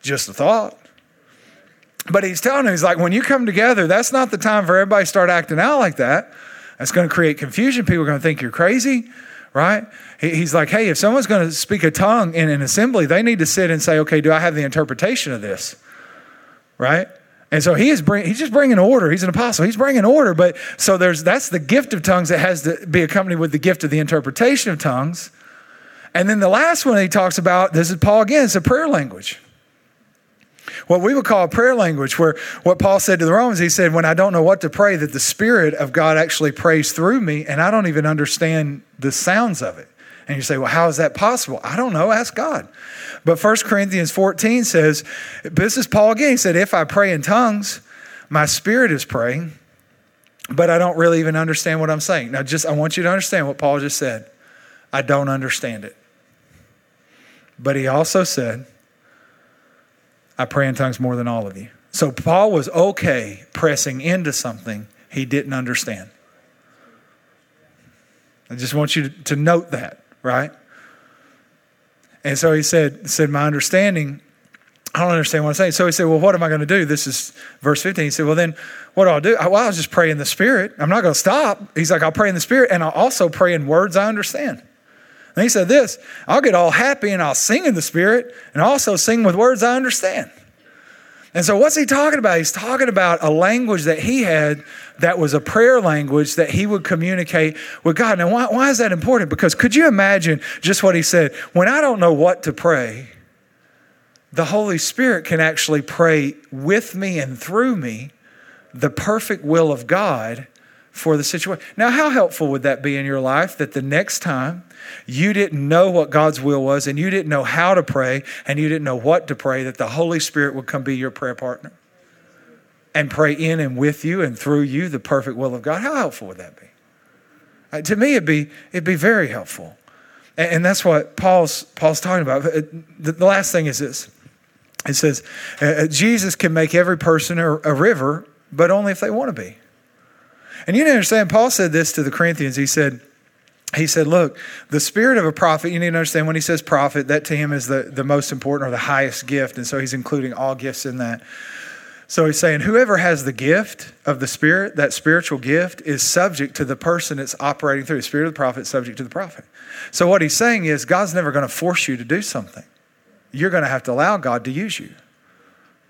Just a thought. But he's telling him, he's like, when you come together, that's not the time for everybody to start acting out like that. That's going to create confusion. People are going to think you're crazy, right? He's like, hey, if someone's going to speak a tongue in an assembly, they need to sit and say, okay, do I have the interpretation of this, right? And so he is bring, he's just bringing order. He's an apostle. He's bringing order. But so there's that's the gift of tongues that has to be accompanied with the gift of the interpretation of tongues. And then the last one he talks about, this is Paul again, it's a prayer language. What we would call a prayer language, where what Paul said to the Romans, he said, When I don't know what to pray, that the Spirit of God actually prays through me, and I don't even understand the sounds of it. And you say, Well, how is that possible? I don't know. Ask God. But 1 Corinthians 14 says, This is Paul again. He said, If I pray in tongues, my spirit is praying, but I don't really even understand what I'm saying. Now, just I want you to understand what Paul just said. I don't understand it. But he also said, I pray in tongues more than all of you. So Paul was okay pressing into something he didn't understand. I just want you to note that, right? And so he said, said My understanding, I don't understand what I'm saying. So he said, Well, what am I going to do? This is verse 15. He said, Well, then what do I do? Well, I'll just pray in the Spirit. I'm not going to stop. He's like, I'll pray in the Spirit and I'll also pray in words I understand. And he said this I'll get all happy and I'll sing in the Spirit and also sing with words I understand. And so, what's he talking about? He's talking about a language that he had that was a prayer language that he would communicate with God. Now, why, why is that important? Because could you imagine just what he said? When I don't know what to pray, the Holy Spirit can actually pray with me and through me the perfect will of God for the situation. Now, how helpful would that be in your life that the next time you didn't know what God's will was and you didn't know how to pray and you didn't know what to pray, that the Holy Spirit would come be your prayer partner and pray in and with you and through you the perfect will of God? How helpful would that be? Uh, to me, it'd be, it'd be very helpful. And, and that's what Paul's, Paul's talking about. Uh, the, the last thing is this it says, uh, uh, Jesus can make every person a, a river, but only if they want to be. And you understand, Paul said this to the Corinthians. He said, he said, Look, the spirit of a prophet, you need to understand when he says prophet, that to him is the, the most important or the highest gift. And so he's including all gifts in that. So he's saying, whoever has the gift of the Spirit, that spiritual gift, is subject to the person it's operating through. The Spirit of the prophet subject to the prophet. So what he's saying is, God's never going to force you to do something. You're going to have to allow God to use you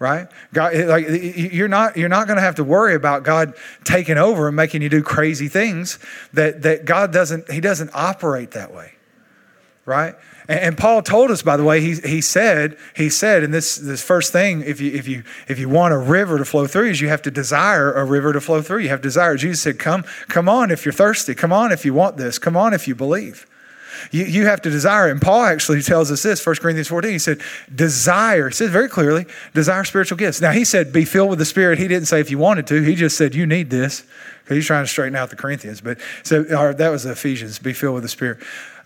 right? God, like you're not you're not going to have to worry about God taking over and making you do crazy things. That that God doesn't He doesn't operate that way, right? And, and Paul told us, by the way, he he said he said in this this first thing, if you if you if you want a river to flow through, is you have to desire a river to flow through. You have desire. Jesus said, "Come, come on if you're thirsty. Come on if you want this. Come on if you believe." You, you have to desire it. And Paul actually tells us this, 1 Corinthians 14. He said, desire. He says very clearly, desire spiritual gifts. Now, he said, be filled with the Spirit. He didn't say if you wanted to. He just said, you need this. Because he's trying to straighten out the Corinthians. But so that was Ephesians, be filled with the Spirit.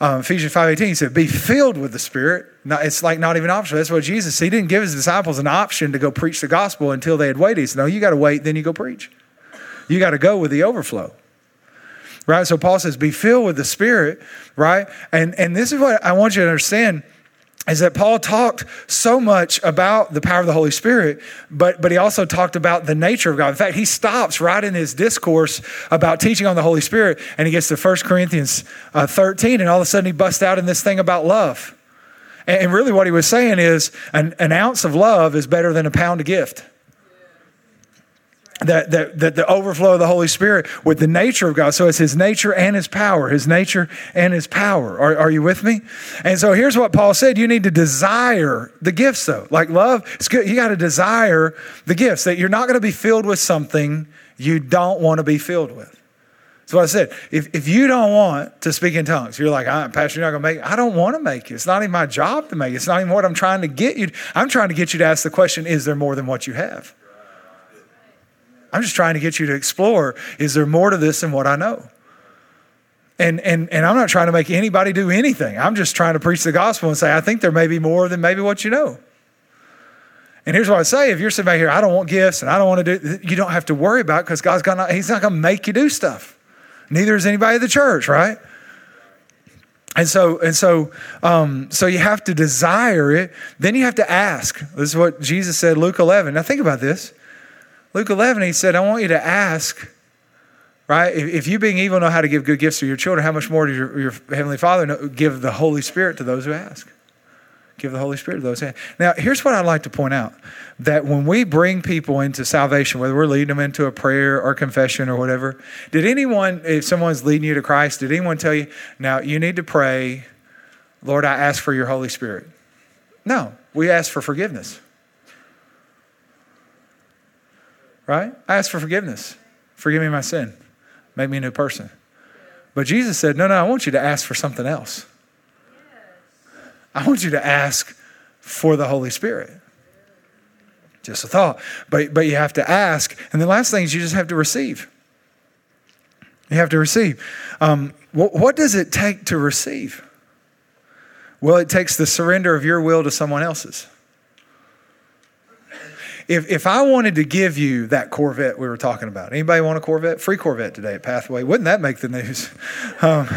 Um, Ephesians 5.18, he said, be filled with the Spirit. Not, it's like not even optional. That's what Jesus, he didn't give his disciples an option to go preach the gospel until they had waited. He said, no, you got to wait, then you go preach. You got to go with the overflow right? So Paul says, be filled with the Spirit, right? And, and this is what I want you to understand is that Paul talked so much about the power of the Holy Spirit, but, but he also talked about the nature of God. In fact, he stops right in his discourse about teaching on the Holy Spirit and he gets to 1 Corinthians uh, 13 and all of a sudden he busts out in this thing about love. And, and really what he was saying is an, an ounce of love is better than a pound of gift that, that, that the overflow of the Holy Spirit with the nature of God. So it's his nature and his power, his nature and his power. Are, are you with me? And so here's what Paul said you need to desire the gifts, though. Like love, it's good. You got to desire the gifts, that you're not going to be filled with something you don't want to be filled with. That's what I said. If, if you don't want to speak in tongues, you're like, I'm Pastor, you're not going to make it. I don't want to make it. It's not even my job to make it. It's not even what I'm trying to get you. I'm trying to get you to ask the question, is there more than what you have? I'm just trying to get you to explore is there more to this than what I know? And, and, and I'm not trying to make anybody do anything. I'm just trying to preach the gospel and say, I think there may be more than maybe what you know. And here's what I say if you're sitting back here, I don't want gifts and I don't want to do, you don't have to worry about because God's gonna, He's not going to make you do stuff. Neither is anybody at the church, right? And so, and so, um, so you have to desire it. Then you have to ask. This is what Jesus said, Luke 11. Now think about this. Luke 11, he said, I want you to ask, right? If, if you being evil know how to give good gifts to your children, how much more does your, your Heavenly Father know, give the Holy Spirit to those who ask? Give the Holy Spirit to those who ask. Now, here's what I'd like to point out that when we bring people into salvation, whether we're leading them into a prayer or confession or whatever, did anyone, if someone's leading you to Christ, did anyone tell you, now you need to pray, Lord, I ask for your Holy Spirit? No, we ask for forgiveness right? I ask for forgiveness. Forgive me my sin. Make me a new person. But Jesus said, No, no, I want you to ask for something else. I want you to ask for the Holy Spirit. Just a thought. But, but you have to ask. And the last thing is you just have to receive. You have to receive. Um, what, what does it take to receive? Well, it takes the surrender of your will to someone else's. If, if I wanted to give you that Corvette we were talking about, anybody want a Corvette? Free Corvette today at Pathway. Wouldn't that make the news? [LAUGHS] Um,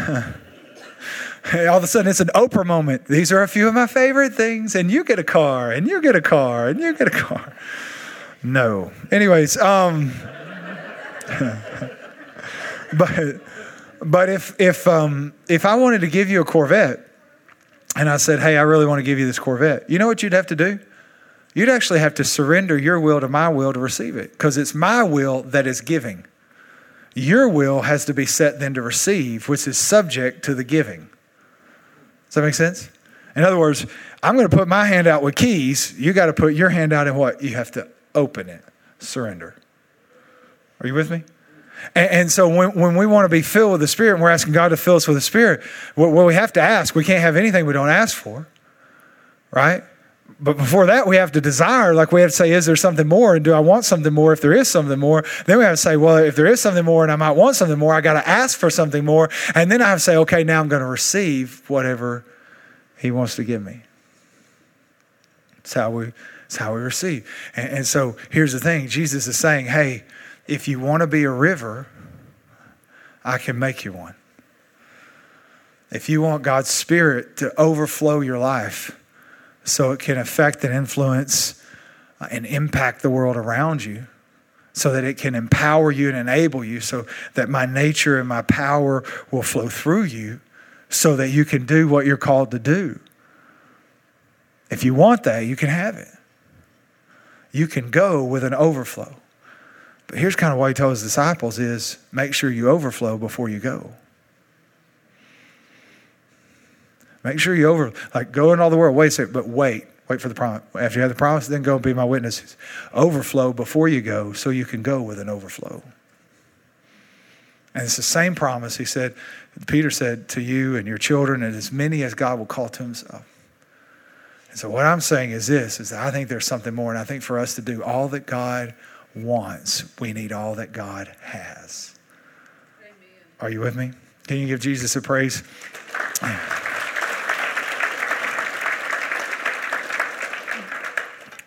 [LAUGHS] all of a sudden, it's an Oprah moment. These are a few of my favorite things, and you get a car, and you get a car, and you get a car. No. Anyways, um, [LAUGHS] but but if if um, if I wanted to give you a Corvette, and I said, "Hey, I really want to give you this Corvette," you know what you'd have to do? You'd actually have to surrender your will to my will to receive it, because it's my will that is giving. Your will has to be set then to receive, which is subject to the giving. Does that make sense? In other words, I'm going to put my hand out with keys. You got to put your hand out in what? You have to open it, surrender. Are you with me? And, and, so when, when we want to be filled with the Spirit and we're asking God to fill us with the Spirit, what, well, we have to ask. We can't have anything we don't ask for, right? But before that, we have to desire, like we have to say, is there something more? And do I want something more? If there is something more, then we have to say, well, if there is something more and I might want something more, I got to ask for something more. And then I have to say, okay, now I'm going to receive whatever He wants to give me. It's how we, it's how we receive. And, and so here's the thing Jesus is saying, hey, if you want to be a river, I can make you one. If you want God's Spirit to overflow your life so it can affect and influence uh, and impact the world around you, so that it can empower you and enable you, so that my nature and my power will flow through you, so that you can do what you're called to do. If you want that, you can have it. You can go with an overflow. But here's kind of what he told his disciples is make sure you overflow before you go. Make sure you over like go in all the world. Wait a second, but wait. Wait for the promise. After you have the promise, then go and be my witnesses. Overflow before you go, so you can go with an overflow. And it's the same promise he said, Peter said to you and your children, and as many as God will call to himself. And so what I'm saying is this is that I think there's something more, and I think for us to do all that God wants, we need all that God has. Amen. Are you with me? Can you give Jesus a praise?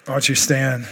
Why don't you stand?